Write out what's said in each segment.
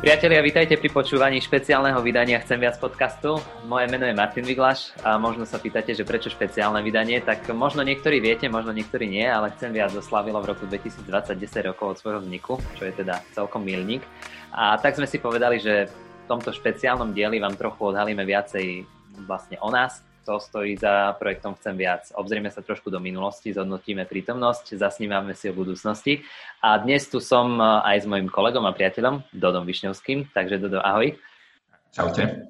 Priatelia, vítajte pri počúvaní špeciálneho vydania Chcem viac podcastu. Moje meno je Martin Viglaš a možno sa pýtate, že prečo špeciálne vydanie, tak možno niektorí viete, možno niektorí nie, ale Chcem viac oslavilo v roku 2020 10 rokov od svojho vzniku, čo je teda celkom milník. A tak sme si povedali, že v tomto špeciálnom dieli vám trochu odhalíme viacej vlastne o nás, to stojí za projektom Chcem viac. Obzrieme sa trošku do minulosti, zhodnotíme prítomnosť, zasnívame si o budúcnosti. A dnes tu som e, aj s mojim kolegom a priateľom, Dodom Višňovským. Takže Dodo, ahoj. Čaute.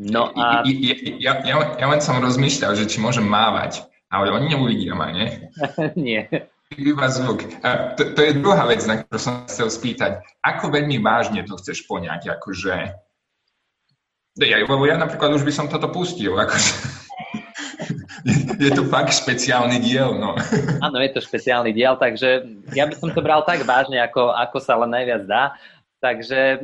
No a... Ja, ja, ja, ja len som rozmýšľal, že či môžem mávať, ale oni neuvidia ma, nie? Nie. Iba zvuk. A to, to je druhá vec, na ktorú som chcel spýtať. Ako veľmi vážne to chceš poňať? Akože ja, lebo ja napríklad už by som toto pustil. Akože. je to fakt špeciálny diel, no. Áno, je to špeciálny diel, takže ja by som to bral tak vážne, ako, ako sa len najviac dá. Takže e,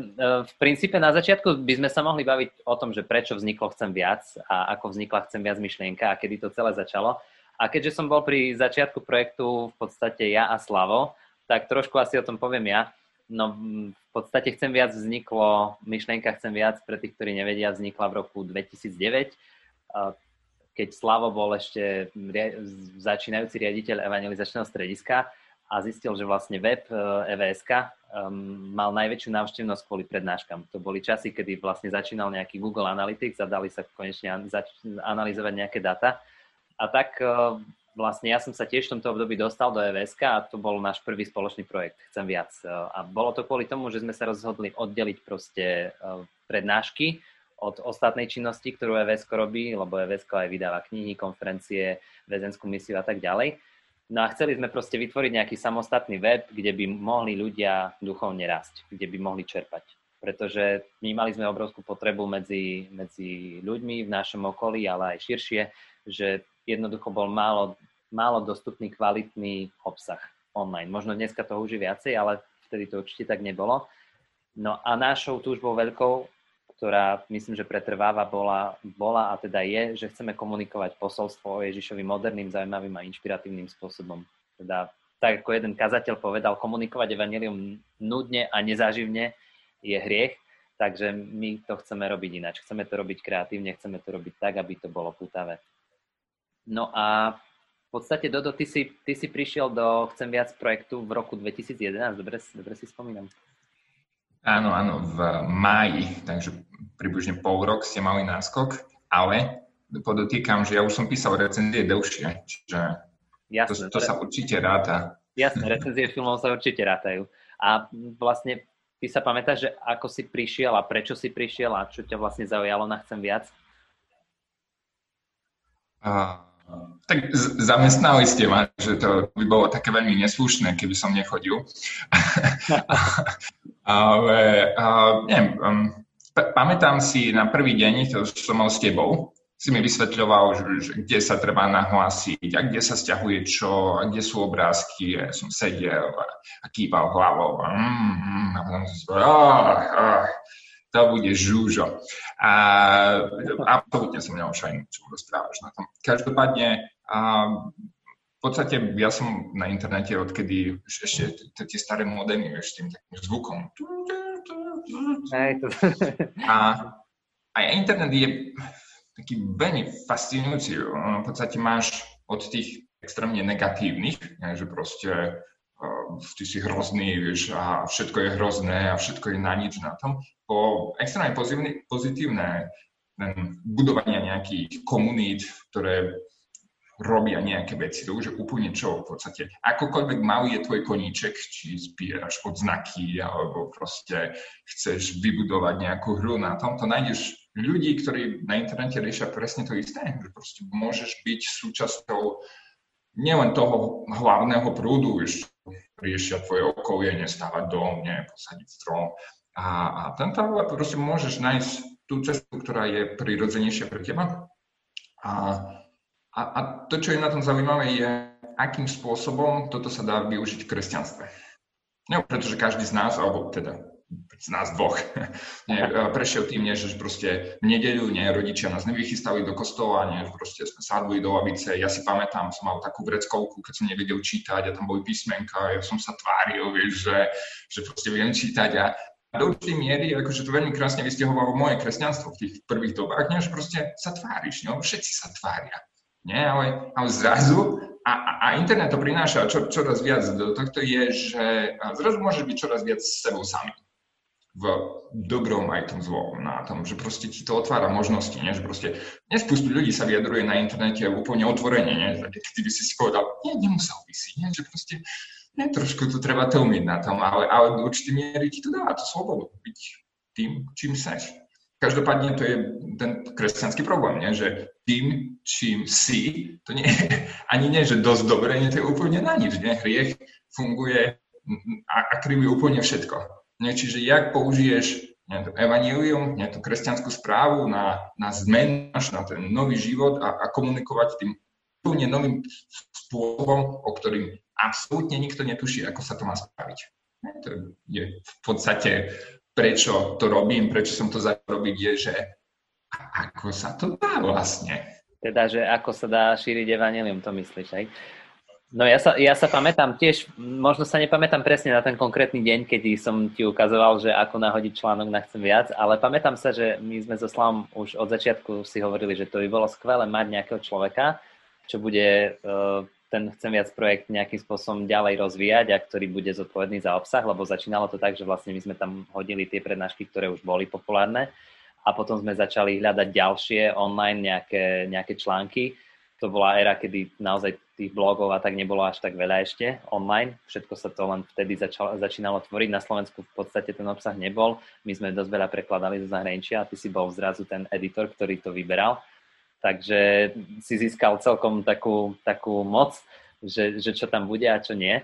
v princípe na začiatku by sme sa mohli baviť o tom, že prečo vzniklo Chcem viac a ako vznikla Chcem viac myšlienka a kedy to celé začalo. A keďže som bol pri začiatku projektu v podstate ja a Slavo, tak trošku asi o tom poviem ja. No v podstate Chcem viac vzniklo, myšlienka Chcem viac, pre tých, ktorí nevedia, vznikla v roku 2009, keď Slavo bol ešte začínajúci riaditeľ evangelizačného strediska a zistil, že vlastne web EVSK e um, mal najväčšiu návštevnosť kvôli prednáškam. To boli časy, kedy vlastne začínal nejaký Google Analytics a dali sa konečne analyzovať nejaké data. A tak vlastne ja som sa tiež v tomto období dostal do EVSK a to bol náš prvý spoločný projekt, chcem viac. A bolo to kvôli tomu, že sme sa rozhodli oddeliť proste e, prednášky od ostatnej činnosti, ktorú EVSK robí, lebo EVSK aj vydáva knihy, konferencie, väzenskú misiu a tak ďalej. No a chceli sme proste vytvoriť nejaký samostatný web, kde by mohli ľudia duchovne rásť, kde by mohli čerpať. Pretože my mali sme obrovskú potrebu medzi, medzi ľuďmi v našom okolí, ale aj širšie, že jednoducho bol málo, málo dostupný kvalitný obsah online. Možno dneska toho už je viacej, ale vtedy to určite tak nebolo. No a našou túžbou veľkou, ktorá myslím, že pretrváva, bola, bola a teda je, že chceme komunikovať posolstvo o Ježišovi moderným, zaujímavým a inšpiratívnym spôsobom. Teda tak ako jeden kazateľ povedal, komunikovať evanelium nudne a nezáživne je hriech, takže my to chceme robiť ináč. Chceme to robiť kreatívne, chceme to robiť tak, aby to bolo putavé. No a v podstate, Dodo, ty si, ty si prišiel do Chcem viac projektu v roku 2011, dobre, dobre si spomínam? Áno, áno, v máji, takže približne pol rok ste mali náskok, ale podotýkam, že ja už som písal recenzie dlhšie, čiže Jasne, to, to sa určite ráta. Jasné, recenzie filmov sa určite rátajú. A vlastne ty sa pamätáš, že ako si prišiel a prečo si prišiel a čo ťa vlastne zaujalo na Chcem viac? A tak zamestnali ste ma, že to by bolo také veľmi neslušné, keby som nechodil. Ale a, neviem, um, pamätám si na prvý deň, to som mal s tebou, si mi vysvetľoval, že, že kde sa treba nahlásiť a kde sa stiahuje čo, a kde sú obrázky. Ja som sedel a, a kýval hlavou. A, mm, mm, a potom som to bude žúžo. A absolútne som nemal šajnu, čo rozprávaš na tom. Každopádne, a, v podstate ja som na internete odkedy ešte tie staré modemy, vieš, tým takým zvukom. A, a internet je taký veľmi fascinujúci. V podstate máš od tých extrémne negatívnych, že proste ty si hrozný, vieš, a všetko je hrozné a všetko je na nič na tom, po extrémne pozitívne budovania nejakých komunít, ktoré robia nejaké veci. To už je úplne čo v podstate. Akokoľvek malý je tvoj koníček, či zbieraš odznaky, alebo proste chceš vybudovať nejakú hru na tom, to nájdeš ľudí, ktorí na internete riešia presne to isté. Že proste môžeš byť súčasťou nielen toho hlavného prúdu, riešia tvoje okolie, nestávať dom, nie, posadiť strom. A, a tento proste môžeš nájsť tú cestu, ktorá je prirodzenejšia pre teba. A, a, a to, čo je na tom zaujímavé, je, akým spôsobom toto sa dá využiť v kresťanstve. Nie, pretože každý z nás, alebo teda z nás dvoch, nie, prešiel tým, nie, že proste v nedeľu nie, rodičia nás nevychystali do kostola, nie, proste sme sadli do lavice. Ja si pamätám, som mal takú vreckovku, keď som nevedel čítať a tam boli písmenka, ja som sa tváril, vieš, že, že proste viem čítať a, do určitej miery, akože to veľmi krásne vystihovalo moje kresťanstvo v tých prvých dobách, nie? že proste sa tváriš, no? všetci sa tvária. Nie? Ale, ale zrazu, a, a internet to prináša čo, čoraz viac do tohto je, že zrazu môže byť čoraz viac s sebou samým v dobrom aj tom zlom na tom, že proste ti to otvára možnosti, nie? že proste nespustu ľudí sa vyjadruje na internete úplne otvorene, nie? že keď by si si povedal, nie, nemusel by si, nie? že proste ne, trošku to treba tlmiť na tom, ale, ale do určitej miery ti to dáva tú slobodu byť tým, čím seš. Každopádne to je ten kresťanský problém, nie? že tým, čím si, to nie ani nie, že dosť dobre, nie, to je úplne na nič. Nie? Hriech funguje a, a krivuje úplne všetko. Nie? Čiže jak použiješ nie, to evanílium, nie, tú kresťanskú správu na, na zmen, na ten nový život a, a komunikovať tým úplne novým spôsobom, o ktorým absolútne nikto netuší, ako sa to má spraviť. To je v podstate, prečo to robím, prečo som to robiť, je, že ako sa to dá vlastne. Teda, že ako sa dá šíriť evanelium, to myslíš, aj? No ja sa, ja sa pamätám tiež, možno sa nepamätám presne na ten konkrétny deň, kedy som ti ukazoval, že ako nahodiť článok na Chcem viac, ale pamätám sa, že my sme so Slavom už od začiatku si hovorili, že to by bolo skvelé mať nejakého človeka, čo bude uh, ten Chcem viac projekt nejakým spôsobom ďalej rozvíjať a ktorý bude zodpovedný za obsah, lebo začínalo to tak, že vlastne my sme tam hodili tie prednášky, ktoré už boli populárne a potom sme začali hľadať ďalšie online nejaké, nejaké články. To bola éra, kedy naozaj tých blogov a tak nebolo až tak veľa ešte online. Všetko sa to len vtedy začalo, začínalo tvoriť. Na Slovensku v podstate ten obsah nebol. My sme dosť veľa prekladali zo zahraničia a ty si bol zrazu ten editor, ktorý to vyberal takže si získal celkom takú, takú moc, že, že čo tam bude a čo nie.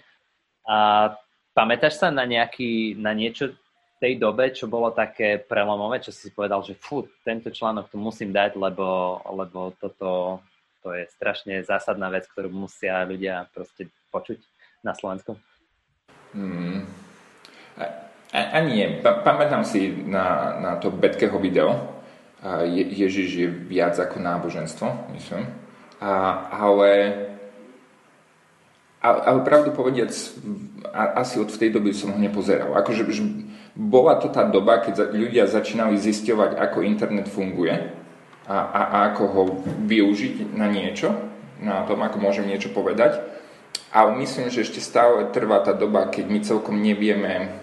A pamätáš sa na, nejaký, na niečo v tej dobe, čo bolo také prelomové, čo si povedal, že fú, tento článok tu musím dať, lebo, lebo toto to je strašne zásadná vec, ktorú musia ľudia proste počuť na Slovensku? Hmm. A, a, a nie, pa, pamätám si na, na to Betkeho video, je, Ježiš je viac ako náboženstvo, myslím. A, ale, ale, pravdu povediac, asi od tej doby som ho nepozeral. Akože že bola to tá doba, keď ľudia začínali zisťovať, ako internet funguje a, a, a ako ho využiť na niečo, na tom, ako môžem niečo povedať. Ale myslím, že ešte stále trvá tá doba, keď my celkom nevieme,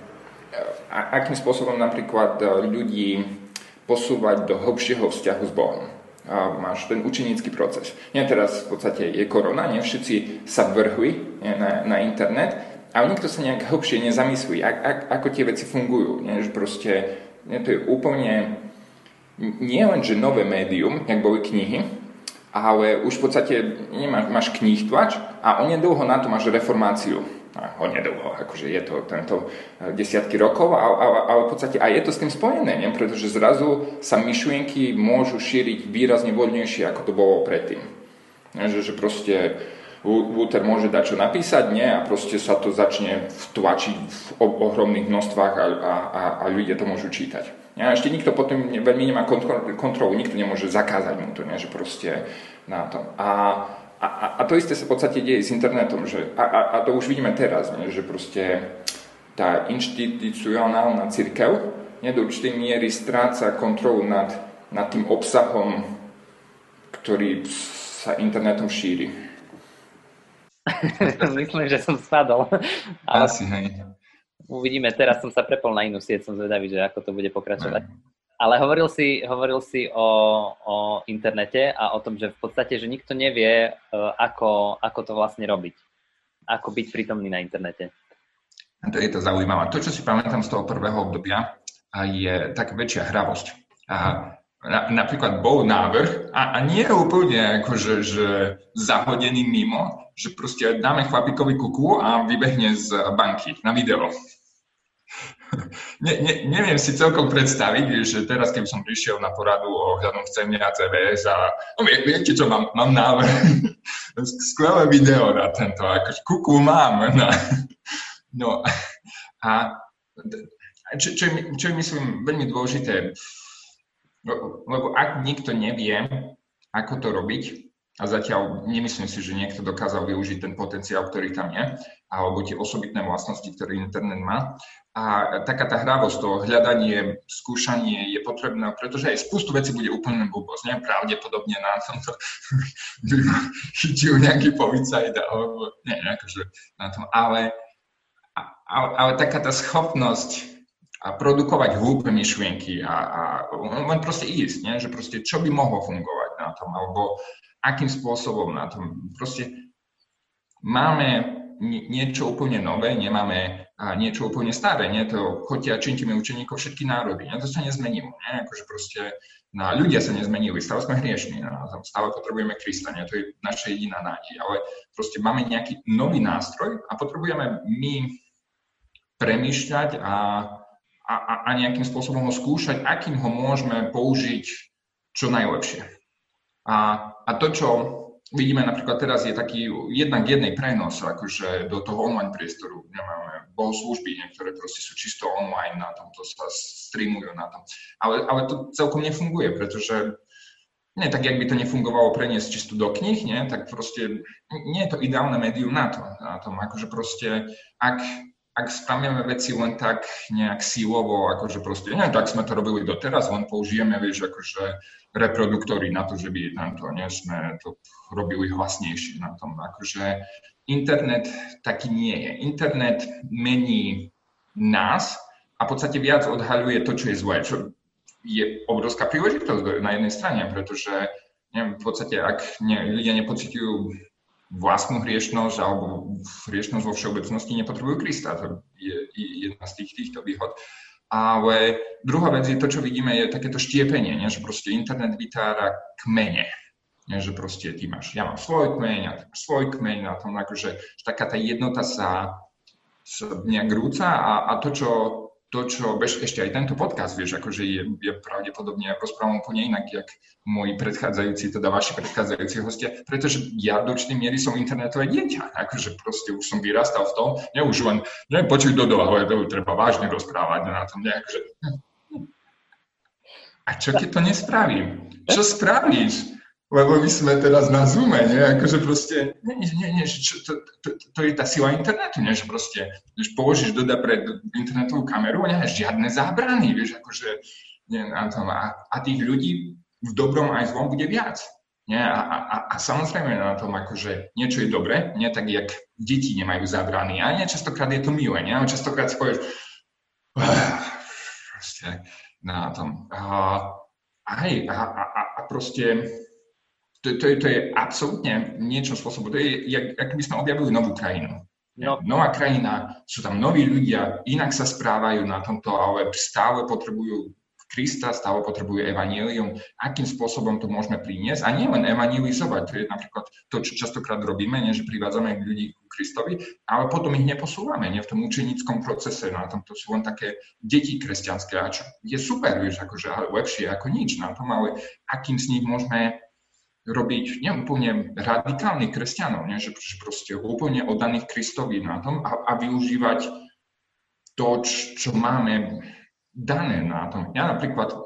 akým spôsobom napríklad ľudí posúvať do hlbšieho vzťahu s Bohom. A máš ten učenícky proces. Nie teraz v podstate je korona, nie všetci sa vrhli na, na internet, ale nikto sa nejak hlbšie nezamyslí, ak, ak, ako tie veci fungujú. Nie, že proste nie, to je úplne nie len, že nové médium, jak boli knihy, ale už v podstate nemáš, máš kníh tlač a onedlho na to máš reformáciu nedlho, akože je to tento eh, desiatky rokov, ale, ale, ale v podstate aj je to s tým spojené, nie? pretože zrazu sa myšlienky môžu šíriť výrazne voľnejšie, ako to bolo predtým. Že, že proste Luther môže dať čo napísať, nie? A proste sa to začne vtlačiť v ohromných množstvách a, a, a ľudia to môžu čítať. A ešte nikto potom veľmi nemá kontrolu, nikto nemôže zakázať mu to, nie? že proste na tom. A a, a, to isté sa v podstate deje s internetom, že, a, a, a to už vidíme teraz, nie, že proste tá inštitucionálna církev nie, do určitej miery stráca kontrolu nad, nad tým obsahom, ktorý sa internetom šíri. Myslím, že som spadol. Asi, hej. Uvidíme, teraz som sa prepol na inú sieť, som zvedavý, že ako to bude pokračovať. Aj. Ale hovoril si, hovoril si o, o internete a o tom, že v podstate, že nikto nevie, e, ako, ako to vlastne robiť. Ako byť prítomný na internete. To je to zaujímavé. To, čo si pamätám z toho prvého obdobia, je tak väčšia hravosť. A na, napríklad bol návrh, a, a nie je úplne akože, že zahodený mimo, že proste dáme chlapíkovi kuku a vybehne z banky na video ne, ne, neviem si celkom predstaviť, že teraz, keby som prišiel na poradu o hľadom chcenia CVS a no, viete čo, mám, mám návrh, skvelé video na tento, akože kuku mám. Na, no a čo, čo, čo myslím veľmi dôležité, lebo ak nikto nevie, ako to robiť, a zatiaľ nemyslím si, že niekto dokázal využiť ten potenciál, ktorý tam je, alebo tie osobitné vlastnosti, ktoré internet má. A taká tá hravosť, to hľadanie, skúšanie je potrebné, pretože aj spustu vecí bude úplne blbosť. Nie? Pravdepodobne na tomto by ma chytil nejaký policajt, alebo nie, akože na tom, ale, ale, ale taká tá schopnosť a produkovať hlúpe myšlienky a, a len proste ísť, nie? že proste čo by mohlo fungovať na tom, alebo akým spôsobom na tom. Proste máme niečo úplne nové, nemáme niečo úplne staré, nie? To chodia čintíme učeníkov všetky národy, nie? To sa nezmenilo, nie? Akože proste no, ľudia sa nezmenili, stále sme hriešní, no, stále potrebujeme Krista, nie? To je naša jediná nádej, ale proste máme nejaký nový nástroj a potrebujeme my premýšľať a, a, a nejakým spôsobom ho skúšať, akým ho môžeme použiť čo najlepšie. A, a to, čo vidíme napríklad teraz, je taký jednak jednej prenos akože do toho online priestoru. Nemáme služby, niektoré proste sú čisto online na tom, to sa streamujú na tom. Ale, ale to celkom nefunguje, pretože nie tak, jak by to nefungovalo preniesť čisto do knih, nie, tak proste nie je to ideálne médium na to. Na tom, akože proste, ak ak spravíme veci len tak nejak sílovo, akože proste, nie tak sme to robili doteraz, len použijeme, vieš, akože reproduktory na to, že by tam to, nie, sme to robili hlasnejšie na tom. Akože internet taký nie je. Internet mení nás a v podstate viac odhaľuje to, čo je zlé, čo je obrovská príležitosť na jednej strane, pretože neviem, v podstate, ak ne, ľudia nepocitujú vlastnú hriešnosť alebo hriešnosť vo všeobecnosti nepotrebujú Krista. To je jedna z tých, týchto výhod. Ale druhá vec je to, čo vidíme, je takéto štiepenie, nie? že proste internet vytvára kmene. Nie? Že proste ty máš, ja mám svoj kmeň, a ty máš svoj kmeň, a tom akože, že taká tá jednota sa, sa nejak rúca a, a to, čo to, čo bež, ešte aj tento podcast, vieš, akože je, je pravdepodobne rozprávam úplne inak, jak moji predchádzajúci, teda vaši predchádzajúci hostia, pretože ja do určitej miery som internetové dieťa, akože proste už som vyrastal v tom, ne už len, ne počuť do dola, to treba vážne rozprávať na tom, ne, akože, a čo keď to nespravím? Čo spravíš? Lebo my sme teraz na Zoome, nie? Akože proste, nie, nie, nie, čo, to, to, to, je tá sila internetu, nie? Že proste, když položíš doda pred internetovú kameru a nemáš žiadne zábrany, vieš, akože, nie, na tom. A, a tých ľudí v dobrom aj zlom bude viac. Nie? A, a, a samozrejme na tom, akože niečo je dobre, nie tak, jak deti nemajú zábrany. A nie častokrát je to milé, nie? A častokrát si povieš, proste na tom. A, aj, a, a, a proste to, to, je, to je absolútne niečo spôsobu. To je, jak, ak by sme objavili novú krajinu. No. Nová krajina, sú tam noví ľudia, inak sa správajú na tomto, ale stále potrebujú Krista, stále potrebujú evanílium. Akým spôsobom to môžeme priniesť? A nie len evangelizovať, to je napríklad to, čo častokrát robíme, nie, že privádzame ľudí ku Kristovi, ale potom ich neposúvame nie, v tom učenickom procese. Na tom to sú len také deti kresťanské, a čo je super, vieš, akože lepšie ako nič na tom, ale akým z nich môžeme robiť nie úplne radikálnych kresťanov, nie? Že, proste úplne oddaných Kristovi na tom a, a využívať to, čo máme dané na tom. Ja napríklad e,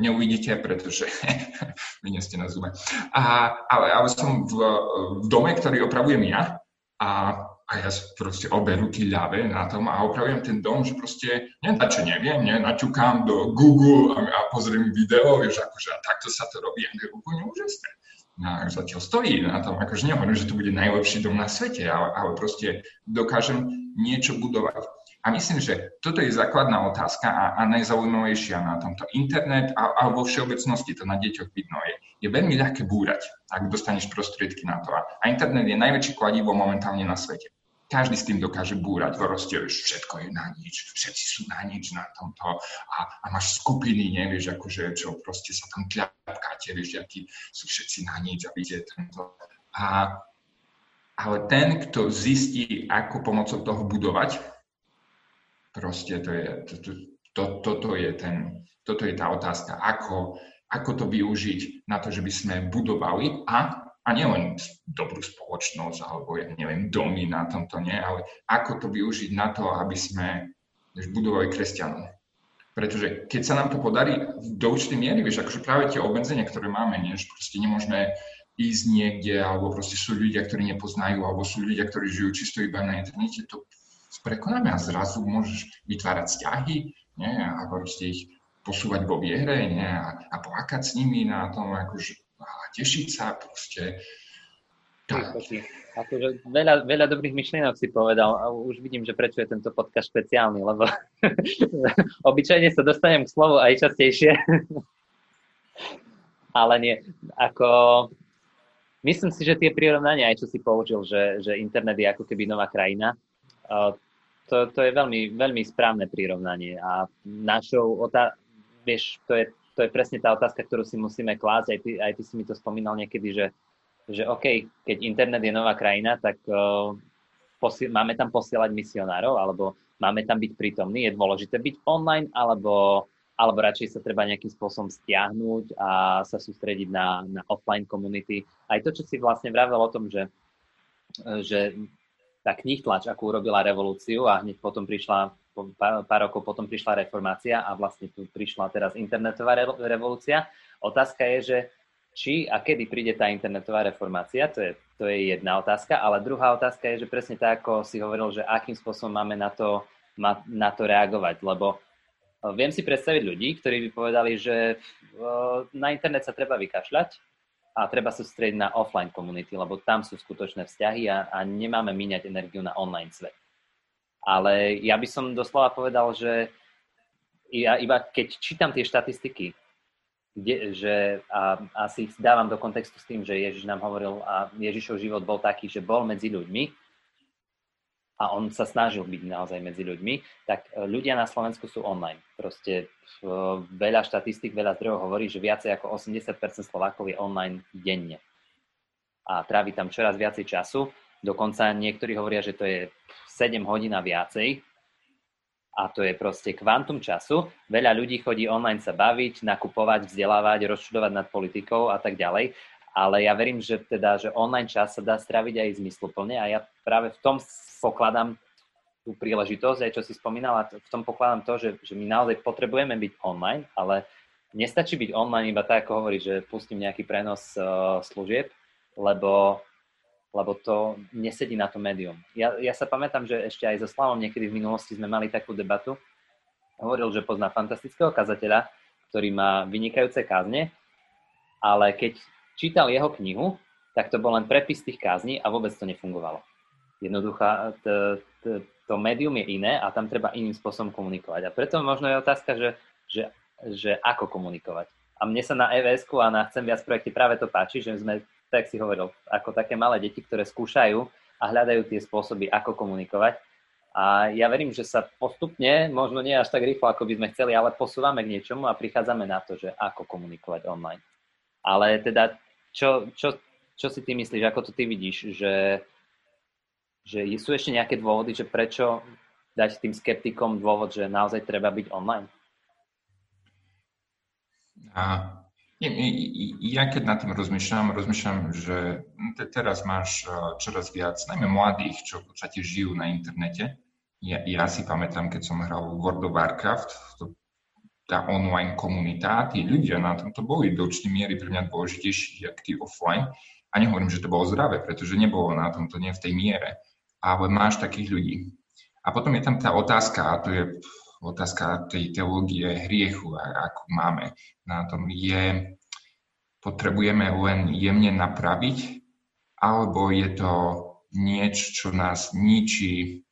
neuvidíte, pretože vy nie ste na Zoome. A, ale, ale som v, v dome, ktorý opravujem ja a, a ja proste obe ruky ľavé na tom a opravujem ten dom, že proste nie na čo neviem, nie, naťukám do Google a, a pozriem video, vieš, akože a takto sa to robí a je úplne úžasné na, zatiaľ stojí na tom. Akože nehovorím, že to bude najlepší dom na svete, ale, ale proste dokážem niečo budovať. A myslím, že toto je základná otázka a, a najzaujímavejšia na tomto. Internet a, a vo všeobecnosti to na deťoch vidno je. Je veľmi ľahké búrať, ak dostaneš prostriedky na to. A internet je najväčší kladivo momentálne na svete každý s tým dokáže búrať, proste všetko je na nič, všetci sú na nič na tomto a, a máš skupiny, nevieš, akože čo proste sa tam kľapkáte, vieš, akí sú všetci na nič a vidíte tento. A, ale ten, kto zistí, ako pomocou toho budovať, proste to je, to, to, to, toto je ten, toto je tá otázka, ako, ako to využiť na to, že by sme budovali a a nielen dobrú spoločnosť alebo, ja neviem, domy na tomto, nie, ale ako to využiť na to, aby sme budovali kresťanov. Pretože keď sa nám to podarí do určitej miery, vieš, akože práve tie obmedzenia, ktoré máme, nie, že proste nemôžeme ísť niekde, alebo proste sú ľudia, ktorí nepoznajú, alebo sú ľudia, ktorí žijú čisto iba na internete, to prekonáme a zrazu môžeš vytvárať vzťahy nie? a proste ich posúvať vo viehre nie? A, a plakať s nimi na tom, akože tešiť sa proste. Tak. Akože veľa, veľa dobrých myšlienok si povedal a už vidím, že prečo je tento podcast špeciálny, lebo obyčajne sa dostanem k slovu aj častejšie. Ale nie, ako myslím si, že tie prirovnania, aj čo si použil, že, že internet je ako keby nová krajina, to, to je veľmi, veľmi správne prirovnanie a našou otá- vieš, to je, to je presne tá otázka, ktorú si musíme klásť, aj ty, aj ty si mi to spomínal niekedy, že že OK, keď internet je nová krajina, tak uh, posi- máme tam posielať misionárov, alebo máme tam byť prítomní, je dôležité byť online, alebo, alebo radšej sa treba nejakým spôsobom stiahnuť a sa sústrediť na, na offline komunity. Aj to, čo si vlastne vravel o tom, že, že tá knih tlač, akú urobila revolúciu a hneď potom prišla, pár, pár rokov potom prišla reformácia a vlastne tu prišla teraz internetová revolúcia. Otázka je, že či a kedy príde tá internetová reformácia, to je, to je jedna otázka, ale druhá otázka je, že presne tak, ako si hovoril, že akým spôsobom máme na to, na to reagovať, lebo eh, viem si predstaviť ľudí, ktorí by povedali, že eh, na internet sa treba vykašľať a treba sústrediť na offline komunity, lebo tam sú skutočné vzťahy a, a nemáme míňať energiu na online svet. Ale ja by som doslova povedal, že ja iba keď čítam tie štatistiky, kde, že a, asi dávam do kontextu s tým, že Ježiš nám hovoril a Ježišov život bol taký, že bol medzi ľuďmi a on sa snažil byť naozaj medzi ľuďmi, tak ľudia na Slovensku sú online. Proste veľa štatistik, veľa zdrojov hovorí, že viacej ako 80% Slovákov je online denne. A trávi tam čoraz viacej času. Dokonca niektorí hovoria, že to je 7 hodín a viacej, a to je proste kvantum času. Veľa ľudí chodí online sa baviť, nakupovať, vzdelávať, rozčudovať nad politikou a tak ďalej. Ale ja verím, že teda, že online čas sa dá straviť aj zmysluplne a ja práve v tom pokladám tú príležitosť, aj čo si spomínala, v tom pokladám to, že, že my naozaj potrebujeme byť online, ale nestačí byť online iba tak, ako hovorí, že pustím nejaký prenos uh, služieb, lebo lebo to nesedí na to médium. Ja, ja sa pamätám, že ešte aj so Slavom niekedy v minulosti sme mali takú debatu. Hovoril, že pozná fantastického kazateľa, ktorý má vynikajúce kázne, ale keď čítal jeho knihu, tak to bol len prepis tých kázní a vôbec to nefungovalo. Jednoducho, to, to, to médium je iné a tam treba iným spôsobom komunikovať. A preto možno je otázka, že, že, že ako komunikovať. A mne sa na evs a na Chcem viac projekte práve to páči, že sme tak si hovoril, ako také malé deti, ktoré skúšajú a hľadajú tie spôsoby, ako komunikovať. A ja verím, že sa postupne, možno nie až tak rýchlo, ako by sme chceli, ale posúvame k niečomu a prichádzame na to, že ako komunikovať online. Ale teda, čo, čo, čo si ty myslíš, ako to ty vidíš, že, že sú ešte nejaké dôvody, že prečo dať tým skeptikom dôvod, že naozaj treba byť online? A ja keď nad tým rozmýšľam, rozmýšľam, že teraz máš e, čoraz viac, najmä mladých, čo v podstate žijú na internete. Ja, ja si pamätám, keď som hral World of Warcraft, to, tá online komunita, tí ľudia na tomto boli do určitej miery pre mňa dôležitejší, ako tí offline. A nehovorím, že to bolo zdravé, pretože nebolo na tomto nie v tej miere. Ale máš takých ľudí. A potom je tam tá otázka, a to je otázka tej teológie hriechu, ako máme na tom, je, potrebujeme len jemne napraviť, alebo je to niečo, čo nás ničí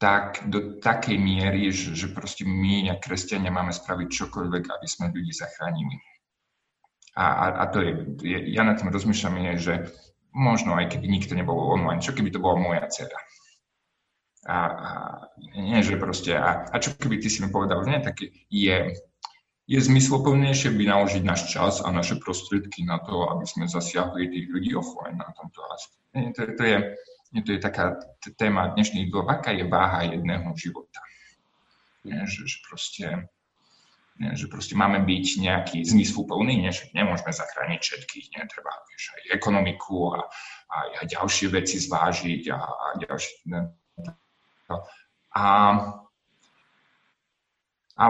tak, do takej miery, že, že proste my, ako kresťania, máme spraviť čokoľvek, aby sme ľudí zachránili. A, a, a to je, ja na tým rozmýšľam, je, že možno aj keby nikto nebol online, čo keby to bola moja dcera a, a nie, že proste, a, a čo keby ty si mi povedal, že nie, tak je, je zmysloplnejšie vynaložiť náš čas a naše prostriedky na to, aby sme zasiahli tých ľudí offline na tomto aspekte. To, to, je, to je taká téma dnešných dob, aká je váha jedného života. Nie, že, že proste že proste máme byť nejaký zmysluplný, nie, že nemôžeme zachrániť všetkých, nie, treba vieš, aj ekonomiku a, a, a ďalšie veci zvážiť a, a ďalšie, ne, a, a,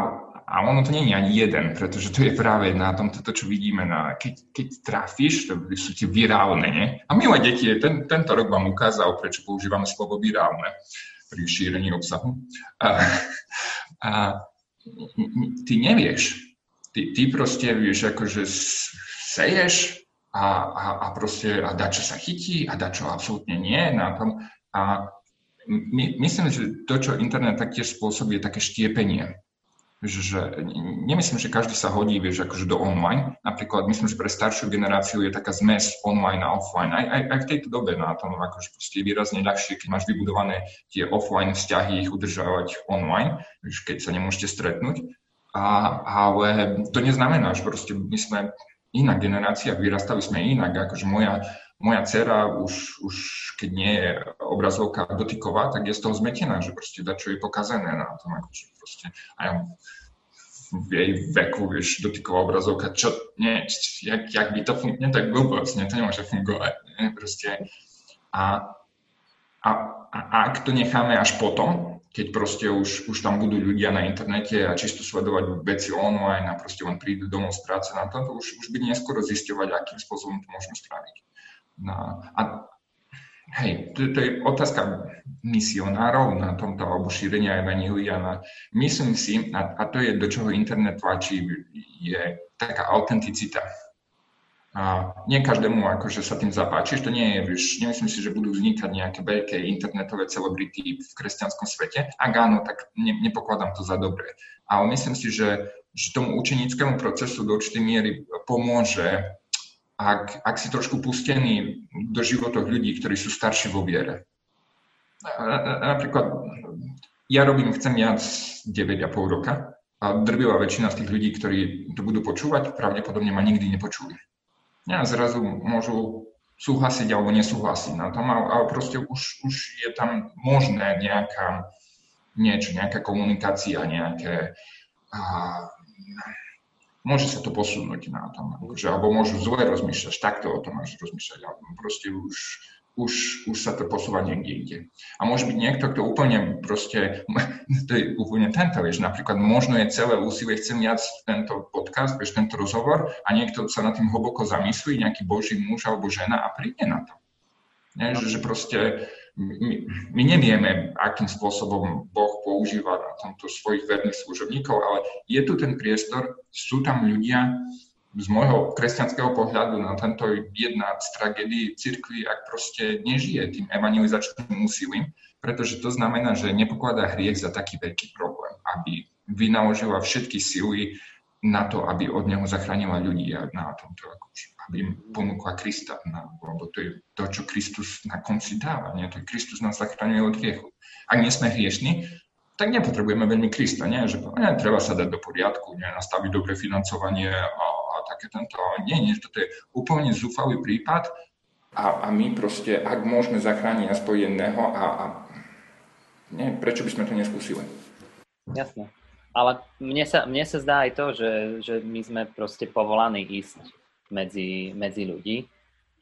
a ono to je ani jeden, pretože to je práve na tom toto, čo vidíme, na, keď, keď trafíš, to sú tie virálne, nie? A milé deti, ten, tento rok vám ukázal, prečo používame slovo virálne pri šírení obsahu. A, a ty nevieš. Ty, ty proste vieš, akože seješ a, a, a proste a dačo sa chytí a dačo absolútne nie na tom. A my, myslím, že to, čo internet taktiež spôsobí, je také štiepenie že nemyslím, že každý sa hodí, vieš, akože do online. Napríklad myslím, že pre staršiu generáciu je taká zmes online a offline. Aj, aj, aj v tejto dobe na tom akože je výrazne ľahšie, keď máš vybudované tie offline vzťahy, ich udržávať online, vieš, keď sa nemôžete stretnúť. A, ale to neznamená, že proste my sme iná generácia, vyrastali sme inak, akože moja, moja dcera už, už keď nie je obrazovka dotyková, tak je z toho zmetená, že proste čo je pokazené na tom, akože proste, a ja v jej veku, vieš, dotyková obrazovka, čo, nie, jak, jak by to fungovalo, tak blbosť, nie, to nemôže fungovať, nie, proste. A, a, a ak to necháme až potom, keď proste už, už tam budú ľudia na internete a čisto sledovať veci online a proste len prídu domov z práce na to, to už, už by neskoro zisťovať, akým spôsobom to môžeme spraviť. No, a Hej, to, to je otázka misionárov na tomto, alebo šírenia evanília. Na, myslím si, a, a to je, do čoho internet tlačí, je taká autenticita. A nie každému akože sa tým zapáči, to nie je, vieš, nemyslím si, že budú vznikať nejaké veľké internetové celebrity v kresťanskom svete. Ak áno, tak ne, nepokladám to za dobré. Ale myslím si, že, že tomu učenickému procesu do určitej miery pomôže ak, ak si trošku pustený do životov ľudí, ktorí sú starší vo viere. Napríklad, ja robím, chcem viac 9,5 roka a drvivá väčšina z tých ľudí, ktorí to budú počúvať, pravdepodobne ma nikdy nepočuli. Ja zrazu môžu súhlasiť alebo nesúhlasiť na tom, ale proste už, už je tam možné nejaká niečo, nejaká komunikácia, nejaké a, môže sa to posunúť na tom, akože, alebo môžu zle rozmýšľať, takto o tom máš rozmýšľať, alebo proste už, už, už sa to posúva niekde ide. A môže byť niekto, kto úplne proste, to je úplne tento, vieš, napríklad možno je celé úsilie, chcem viac tento podcast, vieš, tento rozhovor a niekto sa na tým hlboko zamyslí, nejaký boží muž alebo žena a príde na to. Nie, že, že proste my, my nevieme, akým spôsobom Boh používa na tomto svojich verných služobníkov, ale je tu ten priestor, sú tam ľudia, z môjho kresťanského pohľadu na tento jedna z tragédií cirkvi, ak proste nežije tým evangelizačným úsilím, pretože to znamená, že nepokladá hriech za taký veľký problém, aby vynaložila všetky sily na to, aby od neho zachránila ľudí a na tomto akože aby im ponúkla Krista, na, lebo to je to, čo Kristus na konci dáva. Nie? To je Kristus nás zachraňuje od hriechu. Ak nie sme hriešni, tak nepotrebujeme veľmi Krista, nie? že nie, treba sa dať do poriadku, nie? nastaviť dobre financovanie a, a také tento. Nie, nie, toto je úplne zúfalý prípad. A, a my proste, ak môžeme zachrániť aspoň jedného, a, a nie, prečo by sme to neskúsili? Jasné. Ale mne sa, mne sa zdá aj to, že, že my sme proste povolaní ísť medzi, medzi ľudí.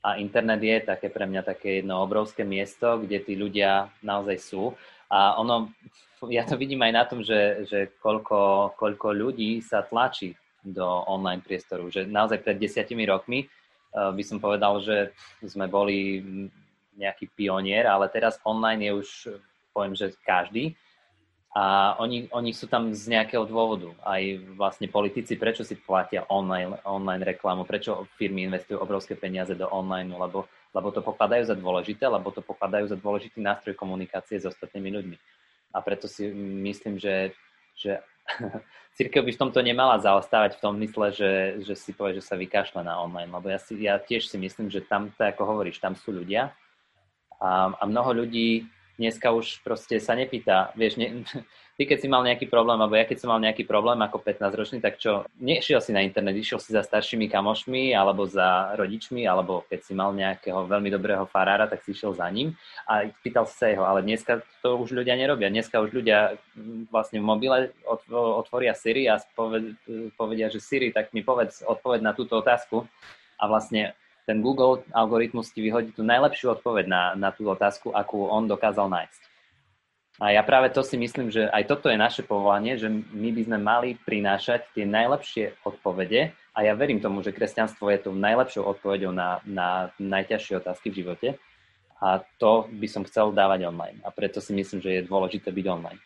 A internet je také pre mňa také jedno obrovské miesto, kde tí ľudia naozaj sú. A ono, ja to vidím aj na tom, že, že koľko, koľko ľudí sa tlačí do online priestoru. Že naozaj pred desiatimi rokmi uh, by som povedal, že sme boli nejaký pionier, ale teraz online je už, poviem, že každý a oni, oni sú tam z nejakého dôvodu. Aj vlastne politici, prečo si platia online, online reklamu, prečo firmy investujú obrovské peniaze do online, lebo, lebo to pokladajú za dôležité, lebo to pokladajú za dôležitý nástroj komunikácie s ostatnými ľuďmi. A preto si myslím, že, že církev by v tomto nemala zaostávať v tom mysle, že, že si povie, že sa vykašľa na online, lebo ja, si, ja tiež si myslím, že tam, to ako hovoríš, tam sú ľudia a, a mnoho ľudí dneska už proste sa nepýta, vieš, ne, ty keď si mal nejaký problém, alebo ja keď som mal nejaký problém ako 15-ročný, tak čo, nešiel si na internet, išiel si za staršími kamošmi, alebo za rodičmi, alebo keď si mal nejakého veľmi dobrého farára, tak si išiel za ním a pýtal si sa jeho, ale dneska to už ľudia nerobia. Dneska už ľudia mm, vlastne v mobile otvoria Siri a povedia, že Siri, tak mi povedz odpoveď na túto otázku a vlastne ten Google algoritmus ti vyhodí tú najlepšiu odpoveď na, na tú otázku, akú on dokázal nájsť. A ja práve to si myslím, že aj toto je naše povolanie, že my by sme mali prinášať tie najlepšie odpovede a ja verím tomu, že kresťanstvo je tou najlepšou odpovedou na, na najťažšie otázky v živote a to by som chcel dávať online a preto si myslím, že je dôležité byť online.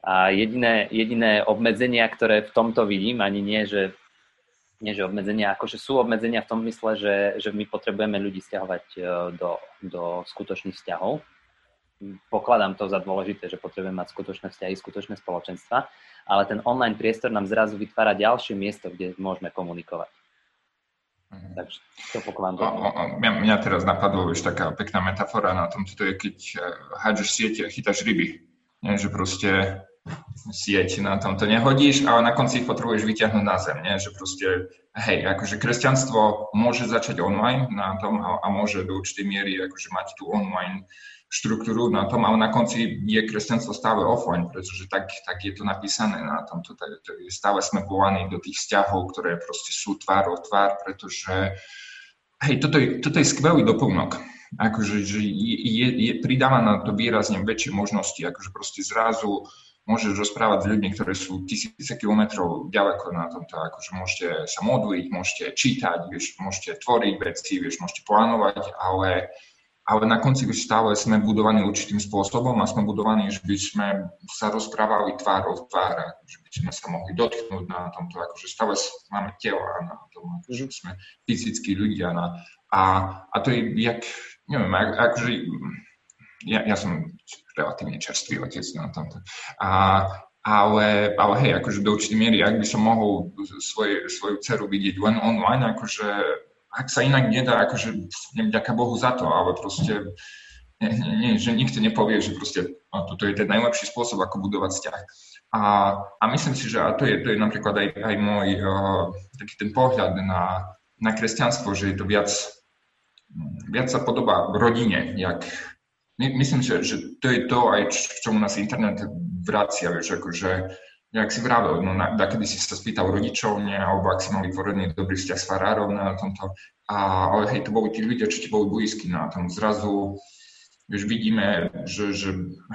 A jediné, jediné obmedzenia, ktoré v tomto vidím, ani nie, že, nie, že obmedzenia, akože sú obmedzenia v tom mysle, že, že my potrebujeme ľudí stiahovať e, do, do skutočných vzťahov, pokladám to za dôležité, že potrebujeme mať skutočné vzťahy, skutočné spoločenstva, ale ten online priestor nám zrazu vytvára ďalšie miesto, kde môžeme komunikovať. Mhm. Takže to pokladám. Mňa, mňa teraz napadlo už taká pekná metafora na tom, to je, keď eh, hádžeš siete a chytáš ryby. Nie, že proste sieť na tom to nehodíš, ale na konci ich potrebuješ vyťahnuť na zem, nie? že proste, hej, akože kresťanstvo môže začať online na tom a, a môže do určitej miery akože mať tú online štruktúru na tom, ale na konci je kresťanstvo stále offline, pretože tak, tak je to napísané na tom. To, to, stále sme volaní do tých vzťahov, ktoré proste sú tvár o tvár, pretože hej, toto je, toto je skvelý doplnok. Akože, že je, je, pridáva na to výrazne väčšie možnosti, akože proste zrazu môžeš rozprávať s ľuďmi, ktorí sú tisíce kilometrov ďaleko na tomto, akože môžete sa modliť, môžete čítať, vieš, môžete tvoriť veci, vieš, môžete plánovať, ale ale na konci už stále sme budovaní určitým spôsobom a sme budovaní, že by sme sa rozprávali tvár o tvár, že by sme sa mohli dotknúť na tomto, akože stále máme tela na tom, že sme fyzickí ľudia. Na, a, a to je, jak, neviem, akože ja, ja som relatívne čerstvý otec na tomto. A, ale, ale hej, akože do určitej miery, ak by som mohol svoje, svoju dceru vidieť len online, akože ak sa inak nedá, akože ďaká Bohu za to, ale proste nie, nie, že nikto nepovie, že proste no, toto je ten najlepší spôsob, ako budovať vzťah. A, a myslím si, že a to je, to je napríklad aj, aj môj uh, taký ten pohľad na, na kresťanstvo, že je to viac, viac sa podobá rodine, jak, myslím, že, že to je to aj, v čomu nás internet vracia, vieš, akože jak si vravel, no na, kedy si sa spýtal rodičov, nie, alebo ak si mali vytvorený dobrý vzťah s farárom na tomto, a, ale hej, to boli tí ľudia, čo ti boli blízki na tom. Zrazu, vieš, vidíme, že, že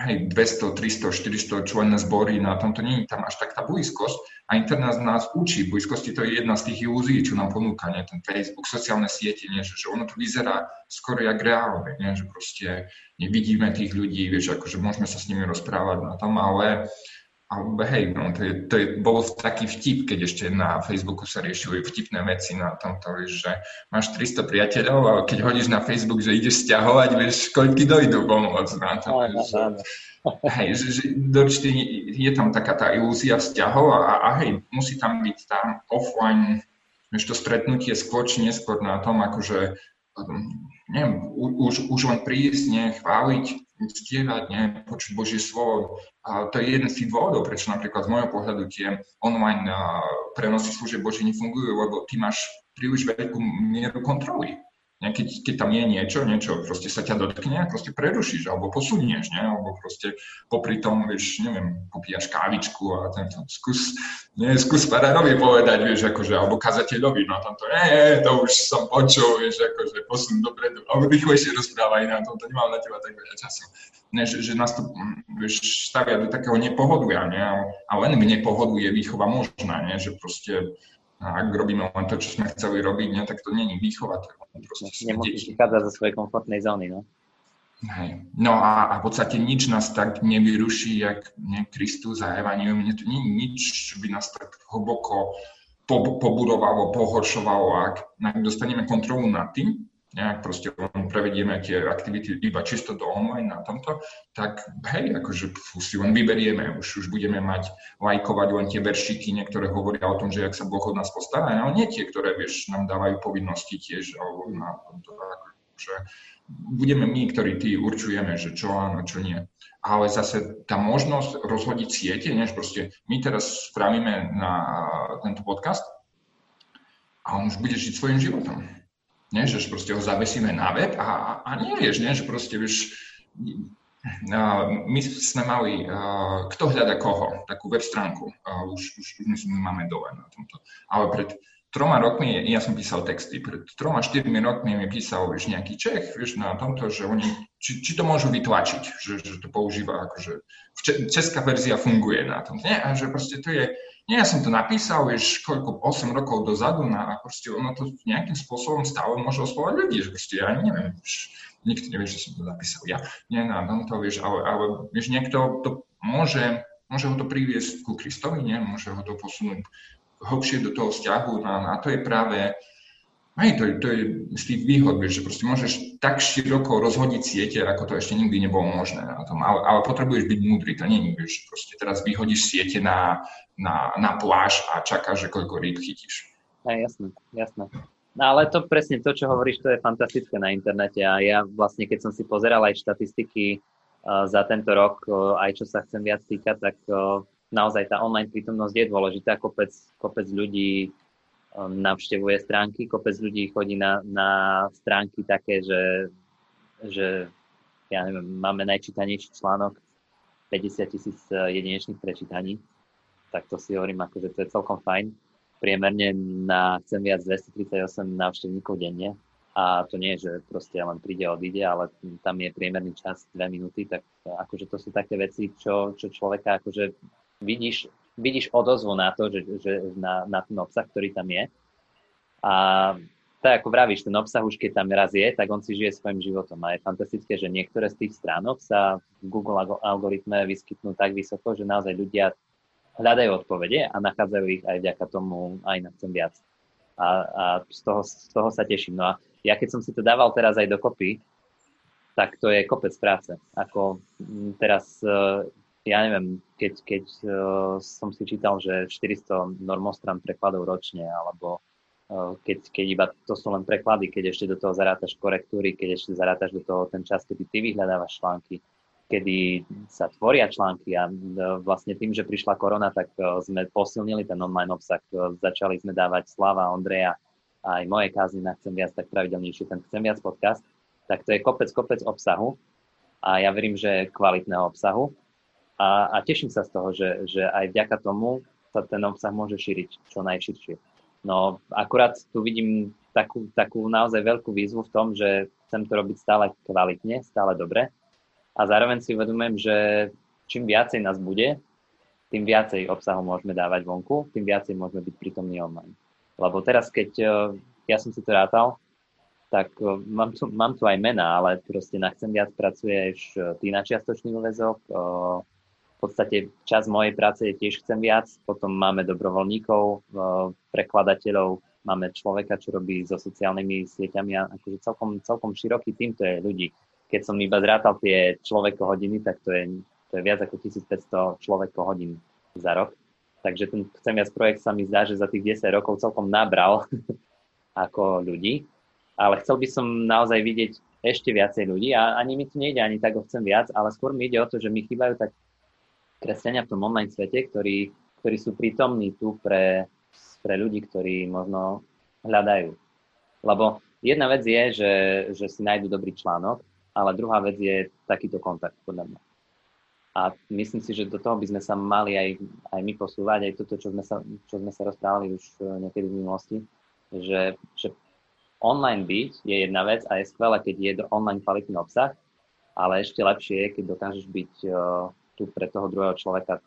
hej, 200, 300, 400 členné zbory na tomto nie je tam až tak tá blízkosť a internet nás učí. Blízkosti to je jedna z tých ilúzií, čo nám ponúka, nie, ten Facebook, sociálne siete, nie, že, že ono to vyzerá skoro jak reálne, nie, že proste nevidíme tých ľudí, vieš, akože môžeme sa s nimi rozprávať na tom, ale alebo hej, no, to, je, to je, bolo taký vtip, keď ešte na Facebooku sa riešili vtipné veci na tomto, že máš 300 priateľov a keď hodíš na Facebook, že ideš stiahovať, vieš, koľky dojdu pomôcť na to. Áno, že, Hej, že, že určite je tam taká tá ilúzia vzťahov a, a hej, musí tam byť tam offline, vieš, to stretnutie skôr či neskôr na tom, akože neviem, už, už len prísť, ne, chváliť ctieľať, ne, počuť Božie slovo. A to je jeden z tých dôvodov, prečo napríklad z môjho pohľadu tie online prenosy služieb Boží nefungujú, lebo ty máš príliš veľkú mieru kontroly keď, keď tam je niečo, niečo proste sa ťa dotkne proste prerušíš alebo posunieš, ne, alebo proste popri tom, vieš, neviem, popíjaš kávičku a tento skús, nie, skús farárovi povedať, vieš, akože, alebo kazateľovi na tomto, nie, to už som počul, vieš, akože posun dopredu, alebo rýchlejšie rozprávaj na tomto, nemám na teba tak veľa času. Ne, že, že nás to, vieš, stavia do takého nepohoduja, ne, a len v nepohodu je výchova možná, ne, že proste a ak robíme len to, čo sme chceli robiť, ne, tak to není výchova, Nemusíš vychádzať zo svojej komfortnej zóny, no. Hej. No a, a v podstate nič nás tak nevyruší, jak ne, Kristus a Evangelium. Nie, to nie nič, by nás tak hlboko po, pobudovalo, pohoršovalo. Ak, ak dostaneme kontrolu nad tým, nejak proste prevedieme tie aktivity iba čisto do online na tomto, tak hej, akože si len vyberieme, už, už budeme mať lajkovať len tie veršiky, niektoré hovoria o tom, že ak sa Boh od nás postará, ale nie tie, ktoré vieš, nám dávajú povinnosti tiež, alebo na tomto, akože budeme my, ktorí tí určujeme, že čo áno, čo nie. Ale zase tá možnosť rozhodiť siete, než proste my teraz spravíme na tento podcast a on už bude žiť svojim životom nie? že proste ho zavesíme na web a, a nevieš, nie? že proste vieš, my sme mali, kto hľada koho, takú web stránku, už, už, už myslím, máme dole na tomto, ale pred troma rokmi, ja som písal texty, pred troma, štyrmi rokmi mi písal už nejaký Čech, vieš, na tomto, že oni či, či to môžu vytlačiť, že, že to používa akože, česká verzia funguje na tom. Nie, a že proste to je, nie, ja som to napísal, vieš, koľko, 8 rokov dozadu na, a proste ono to nejakým spôsobom stále môže oslovať ľudí, že proste ja neviem, vieš, nikto nevie, že som to napísal ja. Nie, no, no to vieš, ale, ale vieš, niekto to môže, môže ho to priviesť ku Kristovi, nie, môže ho to posunúť hlbšie do toho vzťahu, no, a to je práve, aj to, je, to je z tých výhod, že proste môžeš tak široko rozhodiť siete, ako to ešte nikdy nebolo možné na tom. Ale, ale potrebuješ byť múdry, to nie je, proste teraz vyhodíš siete na, na, na pláž a čakáš, že koľko rýb chytíš. Aj, jasné, jasné. No ale to presne to, čo hovoríš, to je fantastické na internete a ja vlastne, keď som si pozeral aj štatistiky uh, za tento rok, uh, aj čo sa chcem viac týkať, tak uh, naozaj tá online prítomnosť je dôležitá. Kopec, kopec ľudí navštevuje stránky, kopec ľudí chodí na, na stránky také, že, že ja neviem, máme najčítanejší článok 50 tisíc eh, jedinečných prečítaní, tak to si hovorím, akože to je celkom fajn. Priemerne na chcem viac 238 návštevníkov denne. A to nie je, že proste len príde a odíde, ale tam je priemerný čas 2 minúty, tak akože to sú také veci, čo, čo človeka akože vidíš vidíš odozvu na to, že, že na, na ten obsah, ktorý tam je. A tak ako vravíš, ten obsah už keď tam raz je, tak on si žije svojim životom. A je fantastické, že niektoré z tých stránok sa v Google algoritme vyskytnú tak vysoko, že naozaj ľudia hľadajú odpovede a nachádzajú ich aj vďaka tomu aj na chcem viac. A, a z, toho, z toho sa teším. No a ja keď som si to dával teraz aj dokopy, tak to je kopec práce. Ako teraz ja neviem, keď, keď uh, som si čítal, že 400 normostran prekladov ročne, alebo uh, keď, keď iba to sú len preklady, keď ešte do toho zarátaš korektúry, keď ešte zarátaš do toho ten čas, kedy ty vyhľadávaš články, kedy sa tvoria články a uh, vlastne tým, že prišla korona, tak uh, sme posilnili ten online obsah. Uh, začali sme dávať Slava, Ondreja a aj moje kázny na Chcem viac, tak pravidelnejšie ten Chcem viac podcast. Tak to je kopec, kopec obsahu a ja verím, že kvalitného obsahu a, a teším sa z toho, že, že aj vďaka tomu sa ten obsah môže šíriť čo najširšie. No akurát tu vidím takú, takú naozaj veľkú výzvu v tom, že chcem to robiť stále kvalitne, stále dobre a zároveň si uvedomujem, že čím viacej nás bude, tým viacej obsahu môžeme dávať vonku, tým viacej môžeme byť prítomní online. Lebo teraz, keď e, ja som si to rátal, tak e, mám tu, mám tu aj mená, ale proste na chcem viac pracuješ ty na čiastočný úvezok, podstate čas mojej práce je tiež chcem viac, potom máme dobrovoľníkov, eh, prekladateľov, máme človeka, čo robí so sociálnymi sieťami a akože celkom, celkom široký tým to je ľudí. Keď som iba zrátal tie človeko hodiny, tak to je, to je viac ako 1500 človeko hodín za rok. Takže ten chcem viac projekt sa mi zdá, že za tých 10 rokov celkom nabral ako ľudí. Ale chcel by som naozaj vidieť ešte viacej ľudí a ani mi tu nejde ani tak ho chcem viac, ale skôr mi ide o to, že mi chýbajú tak kresťania v tom online svete, ktorí, ktorí sú prítomní tu pre, pre ľudí, ktorí možno hľadajú. Lebo jedna vec je, že, že si nájdu dobrý článok, ale druhá vec je takýto kontakt, podľa mňa. A myslím si, že do toho by sme sa mali aj, aj my posúvať, aj toto, čo sme sa, čo sme sa rozprávali už eh, niekedy v minulosti, že, že online byť je jedna vec a je skvelé, keď je online kvalitný obsah, ale ešte lepšie je, keď dokážeš byť uh, tu pre toho druhého človeka,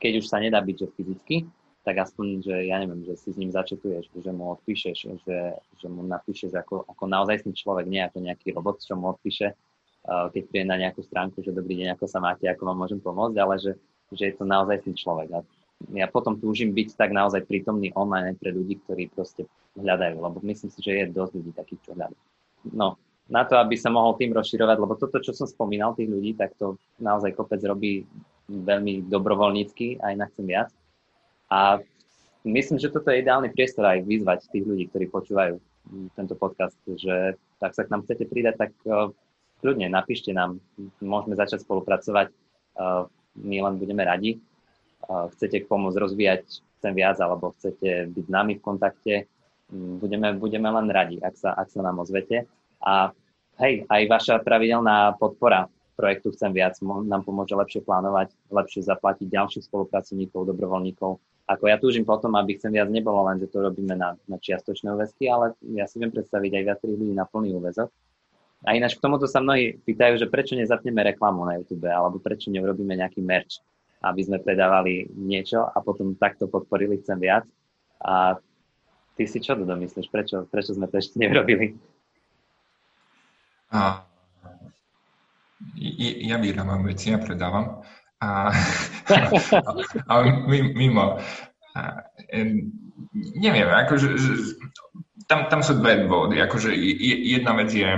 keď už sa nedá byť, že fyzicky, tak aspoň, že ja neviem, že si s ním začetuješ, že mu odpíšeš, že, že mu napíšeš ako, ako naozajstný človek, nie ako nejaký robot, čo mu odpíše, uh, keď príde na nejakú stránku, že dobrý deň, ako sa máte, ako vám môžem pomôcť, ale že, že je to naozajstný človek. A ja potom túžim byť tak naozaj prítomný online pre ľudí, ktorí proste hľadajú, lebo myslím si, že je dosť ľudí takých, čo hľadajú. No, na to, aby sa mohol tým rozširovať, lebo toto, čo som spomínal, tých ľudí, tak to naozaj kopec robí veľmi dobrovoľnícky, aj na chcem viac. A myslím, že toto je ideálny priestor aj vyzvať tých ľudí, ktorí počúvajú tento podcast, že tak sa k nám chcete pridať, tak uh, kľudne napíšte nám, môžeme začať spolupracovať, uh, my len budeme radi. Uh, chcete pomôcť rozvíjať chcem viac, alebo chcete byť s nami v kontakte, budeme, budeme len radi, ak sa, ak sa nám ozvete. A hej, aj vaša pravidelná podpora projektu Chcem viac nám pomôže lepšie plánovať, lepšie zaplatiť ďalších spolupracovníkov, dobrovoľníkov. Ako ja túžim potom, aby Chcem viac nebolo len, že to robíme na, na čiastočné úväzky, ale ja si viem predstaviť aj viacerých ľudí na plný úväzok. A ináč k tomuto sa mnohí pýtajú, že prečo nezapneme reklamu na YouTube, alebo prečo neurobíme nejaký merch, aby sme predávali niečo a potom takto podporili Chcem viac. A ty si čo domyslíš? Prečo, prečo sme to ešte neurobili? A, ja vyrábam veci a predávam. A, a, a mimo. A, neviem, akože, tam, tam sú dve dôvody. Akože jedna vec je,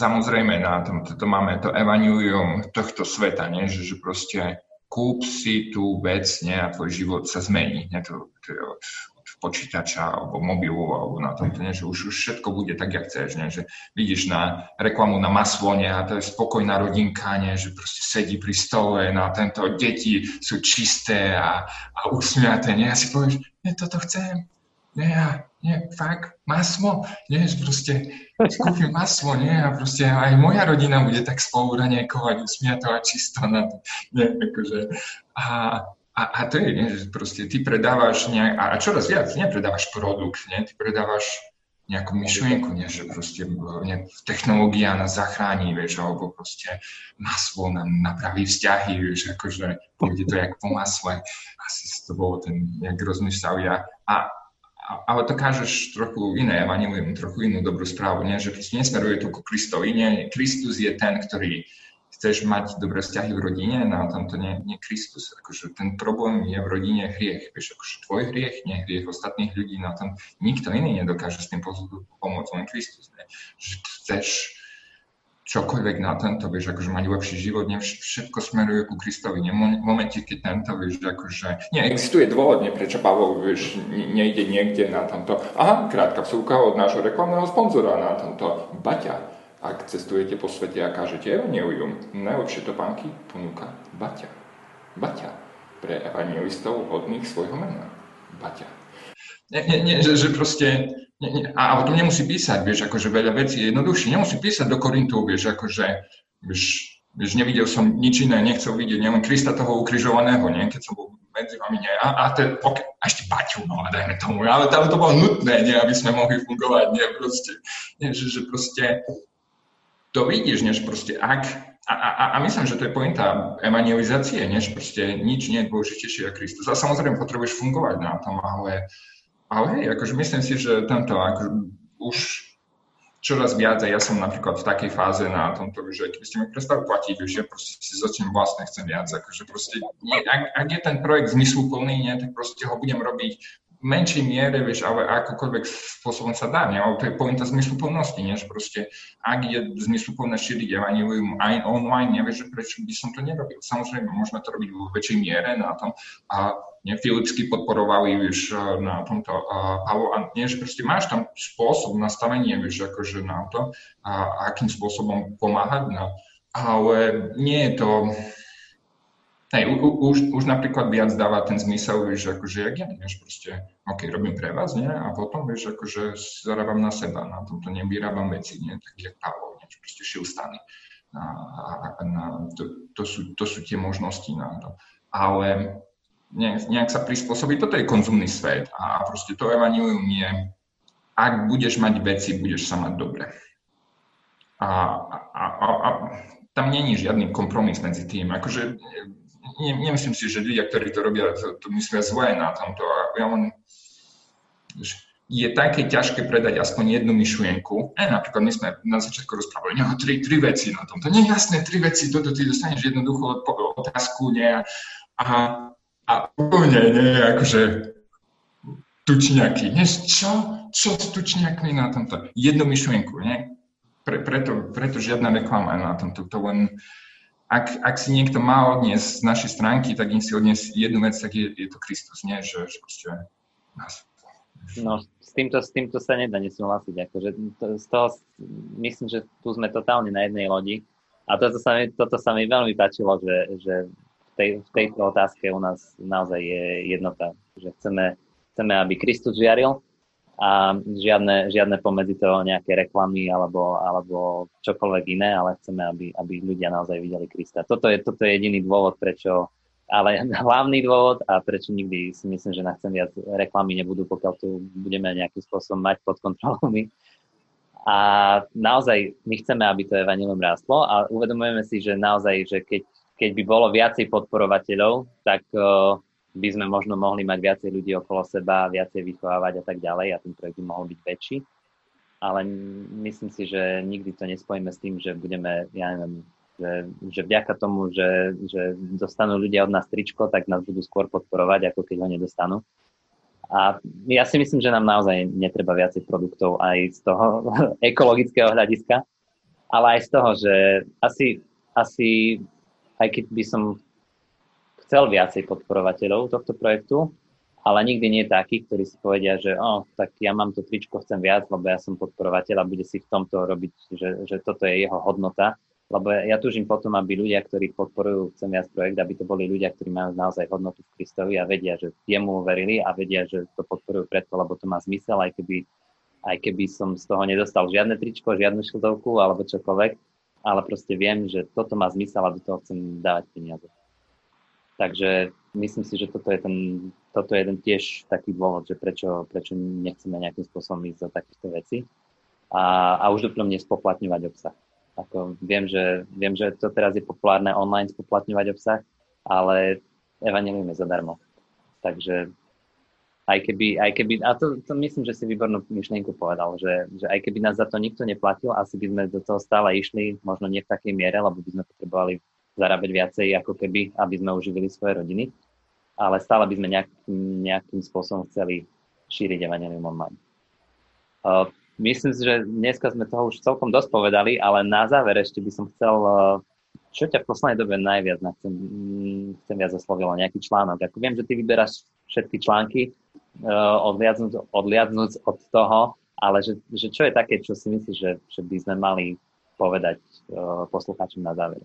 samozrejme na tom, to máme to evangelium tohto sveta, nie? Že, že proste kúp si tú vec nie? a tvoj život sa zmení. Nie? To, to je od počítača alebo mobilu alebo na nie? že už, už všetko bude tak, jak chceš. Nie? Že vidíš na reklamu na maslo nie? a to je spokojná rodinka, nie? že proste sedí pri stole na tento, deti sú čisté a, a usmiaté. Nie? A si povieš, nie, toto chcem. Nie, ja, nie, fakt, maslo, nie, proste skúpim maslo, nie, a proste aj moja rodina bude tak spolu raniekovať, usmiato a čisto na to, nie, akože, a, a, a to je, nie, že proste ty predávaš nejak, a čoraz viac, nepredávaš produkt, nie, ty predávaš nejakú myšlienku, nie, že proste ne, technológia nás zachráni, vieš, alebo proste maslo nám napraví vzťahy, vieš, akože pôjde to jak po masle, asi to bolo ten, jak rozmýšľal ja. A, ale to kážeš trochu iné evanilium, trochu inú dobrú správu, nie? že proste nesmeruje to ku Kristovi, nie? Kristus je ten, ktorý chceš mať dobré vzťahy v rodine, no a tam to nie, nie Kristus. Akože ten problém je v rodine hriech. Vieš, akože tvoj hriech, nie hriech ostatných ľudí, no a tam nikto iný nedokáže s tým pomôcť, len Kristus. Nie? Že chceš čokoľvek na tento, vieš, akože mať lepší život, ne, všetko smeruje ku Kristovi. Ne, v momente, keď tento, vieš, akože... Nie, existuje dôvod, ne, prečo Pavel, vieš, nejde niekde na tomto. Aha, krátka vsúka od nášho reklamného sponzora na tomto. Baťa, ak cestujete po svete a kážete evangelium, najlepšie topánky ponúka Baťa. Baťa. Pre evangelistov hodných svojho mena. Baťa. Nie, nie, nie že, že proste nie, nie, a o tom nemusí písať, vieš, akože veľa vecí je jednoduchšie. Nemusí písať do Korintu, vieš, akože, vieš, vieš, nevidel som nič iné, nechcel vidieť, neviem, Krista toho ukrižovaného, nie, keď som bol medzi vami, nie, a, a, ten, okay, a ešte Paťu, no dajme tomu, ale, ale to bolo nutné, nie, aby sme mohli fungovať, nie, proste, nie, že, že proste to vidíš, nie, že proste ak, a, a, a myslím, že to je pointa evangelizácie, nie, že proste nič nie je dôležitejšie ako Kristus. A samozrejme potrebuješ fungovať na tom, ale ale hej, akože myslím si, že tento akože už čoraz viac, a ja som napríklad v takej fáze na tomto, že keby ste mi prestali platiť, že proste si začnem vlastne chcem viac, akože proste, nie, ak, ak, je ten projekt zmysluplný, nie, tak proste ho budem robiť menšej miere, vieš, ale akokoľvek spôsobom sa dá, nie? ale to je pointa zmysluplnosti, nie? že proste, ak je zmysluplné šíriť evanilium aj online, nevieš, že prečo by som to nerobil. Samozrejme, môžeme to robiť vo väčšej miere na tom a nie, Philipsky podporovali, vieš, na tomto Pavlo, a nie, že proste máš tam spôsob nastavenie, vieš, akože na to, a akým spôsobom pomáhať, no. ale nie je to, hej, u, už, už napríklad viac dáva ten zmysel, vieš, akože jak ja, vieš, proste, ok, robím pre vás, nie, a potom, vieš, akože zarábam na seba, na tomto nevyrábam veci, nie, tak jak Pavlo, nie, proste šil stany. A, a, na, to, to, sú, to sú tie možnosti na to. Ale nejak, nejak sa prispôsobiť. Toto je konzumný svet a proste to evanilium je, ak budeš mať veci, budeš sa mať dobre. A, a, a, a tam není žiadny kompromis medzi tým. Akože, ne, nemyslím si, že ľudia, ktorí to robia, to, to myslia zlé na tomto. A ja len, je také ťažké predať aspoň jednu myšlienku. E, napríklad my sme na začiatku rozprávali, no, tri, tri veci na tomto. Nie, jasné, tri veci, toto ty dostaneš jednoducho otázku, nie? A a úplne nie, akože tučňaky. Nie, čo? Čo s tučňakmi na tomto? Jednu myšlienku, nie? Pre, preto, preto žiadna reklama na tomto. To len, ak, ak si niekto má odniesť z našej stránky, tak im si odniesť jednu vec, tak je, je to Kristus, nie? Že, že proste nás. No, s týmto, s týmto sa nedá nesúhlasiť. Akože to, z toho myslím, že tu sme totálne na jednej lodi. A toto sa mi, toto sa mi veľmi páčilo, že, že tej, v tejto otázke u nás naozaj je jednota, že chceme, chceme aby Kristus žiaril a žiadne, žiadne pomedzi toho nejaké reklamy alebo, alebo čokoľvek iné, ale chceme, aby, aby ľudia naozaj videli Krista. Toto je, toto je jediný dôvod, prečo, ale hlavný dôvod a prečo nikdy si myslím, že na chcem viac reklamy nebudú, pokiaľ tu budeme nejakým spôsobom mať pod kontrolou my. A naozaj my chceme, aby to evanilium rástlo a uvedomujeme si, že naozaj, že keď, keď by bolo viacej podporovateľov, tak uh, by sme možno mohli mať viacej ľudí okolo seba, viacej vychovávať a tak ďalej a ten projekt by mohol byť väčší. Ale myslím si, že nikdy to nespojíme s tým, že budeme, ja neviem, že, že vďaka tomu, že, že dostanú ľudia od nás tričko, tak nás budú skôr podporovať, ako keď ho nedostanú. A ja si myslím, že nám naozaj netreba viacej produktov aj z toho ekologického hľadiska, ale aj z toho, že asi, asi aj keď by som chcel viacej podporovateľov tohto projektu, ale nikdy nie takých, ktorí si povedia, že oh, tak ja mám to tričko, chcem viac, lebo ja som podporovateľ a bude si v tomto robiť, že, že toto je jeho hodnota lebo ja, ja túžim potom, aby ľudia, ktorí podporujú Chcem viac projekt, aby to boli ľudia, ktorí majú naozaj hodnotu v Kristovi a vedia, že jemu uverili a vedia, že to podporujú preto, lebo to má zmysel, aj keby, aj keby som z toho nedostal žiadne tričko, žiadnu šildovku alebo čokoľvek, ale proste viem, že toto má zmysel a do toho chcem dávať peniaze. Takže myslím si, že toto je, ten, toto je jeden tiež taký dôvod, že prečo, prečo nechceme nejakým spôsobom ísť do takýchto vecí a, a už doplne spoplatňovať obsah. Ako viem, že, viem, že to teraz je populárne online spoplatňovať obsah, ale evanelium je zadarmo. Takže aj keby, aj keby a to, to myslím, že si výbornú myšlienku povedal, že, že aj keby nás za to nikto neplatil, asi by sme do toho stále išli, možno nie v takej miere, lebo by sme potrebovali zarábať viacej, ako keby, aby sme uživili svoje rodiny, ale stále by sme nejakým, nejakým spôsobom chceli šíriť evanelium online. Uh, Myslím si, že dneska sme toho už celkom dosť povedali, ale na záver ešte by som chcel, eh, čo ťa v poslednej dobe najviac chcem, mm, chcem viac oslovilo, nejaký článok. Ako viem, že ty vyberáš všetky články, odliadnúť, odliadnúť od toho, ale že, že čo je také, čo si myslíš, že, že by sme mali povedať eh, poslucháčom na záver?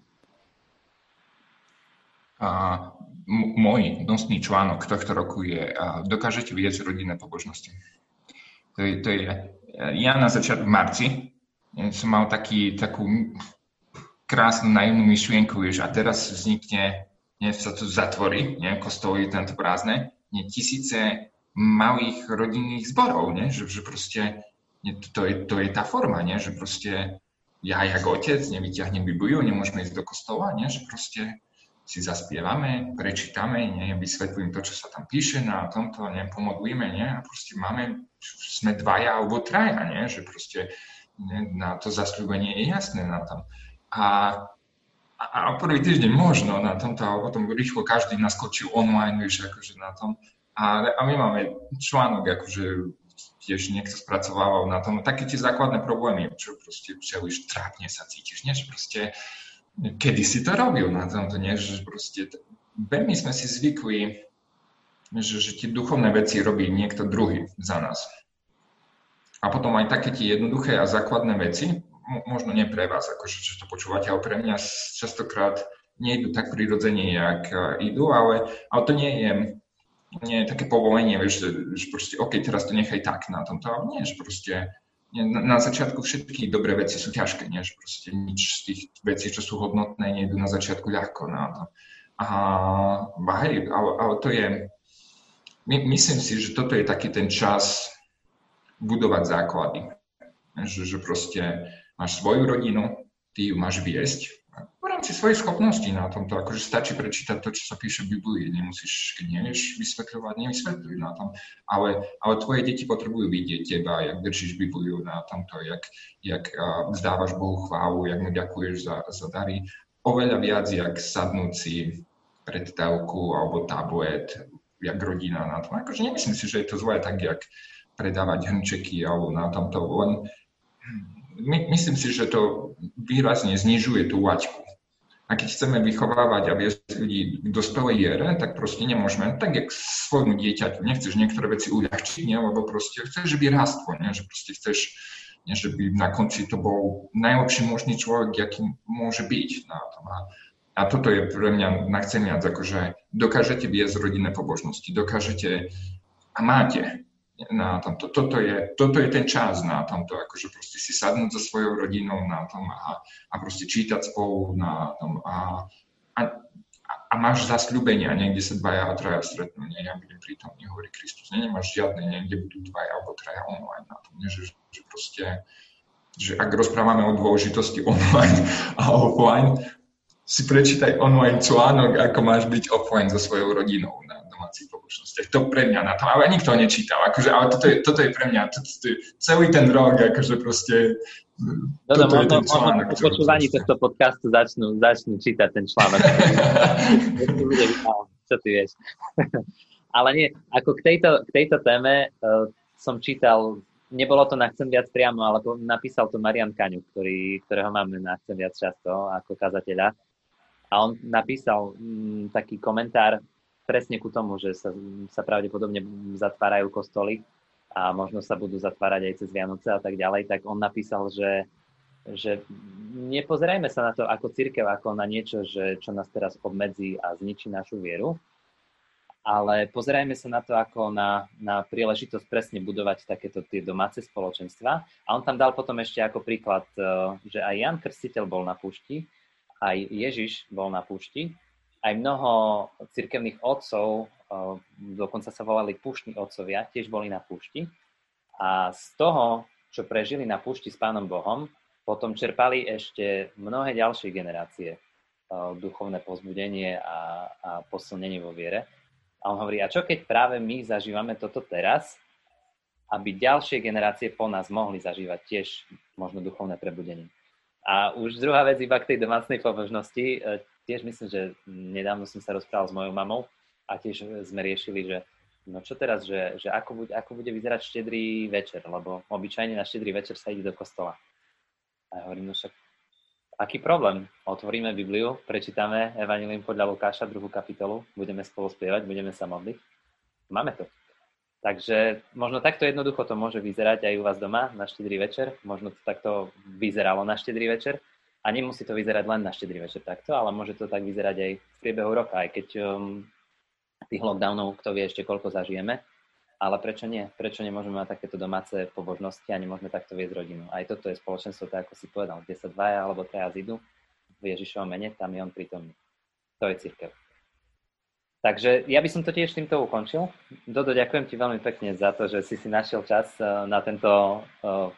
Môj nosný článok tohto roku je Dokážete viesť rodinné pobožnosti. To je, to je ja na začiatku marci som mal taký, takú krásnu naivnú myšlienku, že a teraz vznikne, nie, sa to zatvorí, nie, kostoly tento prázdne, nie, tisíce malých rodinných zborov, nie, že, že proste nie, to, je, to je tá forma, nie, že proste ja ako otec nevyťahnem Bibliu, nemôžeme ísť do kostola, nie, že proste si zaspievame, prečítame, nie, vysvetľujem to, čo sa tam píše na tomto, nie, pomodlíme, nie, a proste máme, sme dvaja alebo traja, nie, že proste nie, na to zasľúbenie je jasné na tom. A, a, a prvý týždeň možno na tomto, a potom rýchlo každý naskočil online, vieš, akože na tom. A, a my máme článok, akože tiež niekto spracovával na tom, také tie základné problémy, čo proste čelíš, trápne sa cítiš, nie? Že proste kedy si to robil na tomto, nie? Že proste, veľmi sme si zvykli, že, že tie duchovné veci robí niekto druhý za nás. A potom aj také tie jednoduché a základné veci, možno nie pre vás, akože čo to počúvate, ale pre mňa častokrát nejdu tak prirodzene, jak e, idú, ale, ale to nie je, nie je také povolenie, vieš, že, že proste, OK, teraz to nechaj tak na tomto, ale nie, že proste na, začiatku všetky dobré veci sú ťažké, nie? proste nič z tých vecí, čo sú hodnotné, nejdu na začiatku ľahko na to. A, a hej, ale, ale to je, my, myslím si, že toto je taký ten čas budovať základy. Že, že proste máš svoju rodinu, ty ju máš viesť, v rámci svojej schopnosti na tomto, akože stačí prečítať to, čo sa píše v Biblii, nemusíš, keď nevieš vysvetľovať, nevysvetľuj na tom, ale, ale tvoje deti potrebujú vidieť teba, jak držíš Bibliu na tomto, jak, jak vzdávaš Bohu chválu, jak mu ďakuješ za, za dary, oveľa viac, jak sadnúť si pred telku alebo tablet, jak rodina na tom. Akože nemyslím si, že je to zlé tak, jak predávať hrnčeky alebo na tomto, len my, myslím si, že to výrazne znižuje tú laťku. A keď chceme vychovávať a viesť ľudí k dospelej jere, tak proste nemôžeme, tak jak svojmu dieťaťu, nechceš niektoré veci uľahčiť, nie? lebo proste chceš, že by rástlo, nie? že proste chceš, nie? že by na konci to bol najlepší možný človek, aký môže byť na tom. A, a toto je pre mňa na chcem viac, akože dokážete viesť rodinné pobožnosti, dokážete a máte na tomto. Toto je, toto je ten čas na tomto, akože proste si sadnúť so svojou rodinou na tom a, a proste čítať spolu na tom. A, a, a máš zasľúbenia, niekde sa dvaja a traja stretnú, nie, ja budem prítomný, hovorí Kristus, nie, nemáš žiadne, niekde budú dvaja alebo traja online na tom, nie, že, že proste že ak rozprávame o dôležitosti online a offline, si prečítaj online článok, ako máš byť offline so svojou rodinou na domácich spoločnostiach. To pre mňa na to, ale nikto nečítal. Akože, ale toto je, toto je pre mňa toto je celý ten rok, akože proste No, no, možno, možno po počúvaní tohto podcastu začnú, začnú čítať ten článok. Čo ty vieš? Ale nie, ako k tejto, k tejto téme uh, som čítal nebolo to na Chcem viac priamo, ale napísal to Marian Kaňu, ktorý, ktorého máme na Chcem viac často ako kazateľa. A on napísal mm, taký komentár presne ku tomu, že sa, sa pravdepodobne zatvárajú kostoly a možno sa budú zatvárať aj cez Vianoce a tak ďalej, tak on napísal, že, že nepozerajme sa na to ako církev, ako na niečo, že, čo nás teraz obmedzí a zničí našu vieru, ale pozerajme sa na to ako na, na príležitosť presne budovať takéto tie domáce spoločenstva. A on tam dal potom ešte ako príklad, e, že aj Jan Krstiteľ bol na púšti, aj Ježiš bol na púšti, aj mnoho cirkevných otcov, e, dokonca sa volali púštni otcovia, tiež boli na púšti. A z toho, čo prežili na púšti s Pánom Bohom, potom čerpali ešte mnohé ďalšie generácie e, duchovné pozbudenie a, a posilnenie vo viere. A on hovorí, a čo keď práve my zažívame toto teraz, aby ďalšie generácie po nás mohli zažívať tiež možno duchovné prebudenie. A už druhá vec iba k tej domácnej pobožnosti. Tiež myslím, že nedávno som sa rozprával s mojou mamou a tiež sme riešili, že no čo teraz, že, že ako, bude, ako bude vyzerať štedrý večer, lebo obyčajne na štedrý večer sa ide do kostola. A ja hovorím, no však Aký problém? Otvoríme Bibliu, prečítame Evangelium podľa Lukáša, druhú kapitolu, budeme spolu spievať, budeme sa modliť. Máme to. Takže možno takto jednoducho to môže vyzerať aj u vás doma na štedrý večer. Možno to takto vyzeralo na štedrý večer. A nemusí to vyzerať len na štedrý večer takto, ale môže to tak vyzerať aj v priebehu roka, aj keď um, tých lockdownov, kto vie ešte koľko zažijeme ale prečo nie? Prečo nemôžeme mať takéto domáce pobožnosti a nemôžeme takto viesť rodinu? Aj toto je spoločenstvo, tak ako si povedal, kde sa dvaja alebo traja zidú v Ježišovom mene, tam je on prítomný. To je církev. Takže ja by som to tiež týmto ukončil. Dodo, ďakujem ti veľmi pekne za to, že si si našiel čas eh, na tento eh,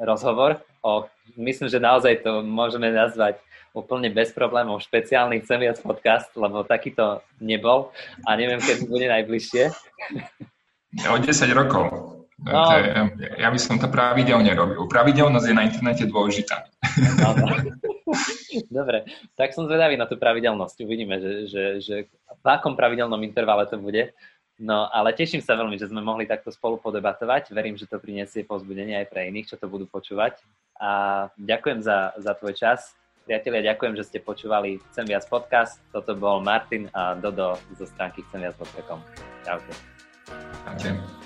rozhovor. O, myslím, že naozaj to môžeme nazvať úplne bez problémov špeciálny Chcem viac podcast, lebo takýto nebol a neviem, kedy bude najbližšie. O 10 rokov. No. Ja by som to pravidelne robil. Pravidelnosť je na internete dôležitá. No, no. Dobre, tak som zvedavý na tú pravidelnosť. Uvidíme, že, že, že v akom pravidelnom intervale to bude. No, ale teším sa veľmi, že sme mohli takto spolu podebatovať. Verím, že to priniesie pozbudenie aj pre iných, čo to budú počúvať. A ďakujem za, za tvoj čas. Priatelia, ďakujem, že ste počúvali Chcem viac podcast. Toto bol Martin a Dodo zo stránky chcem viac.com. Čaute. Danke.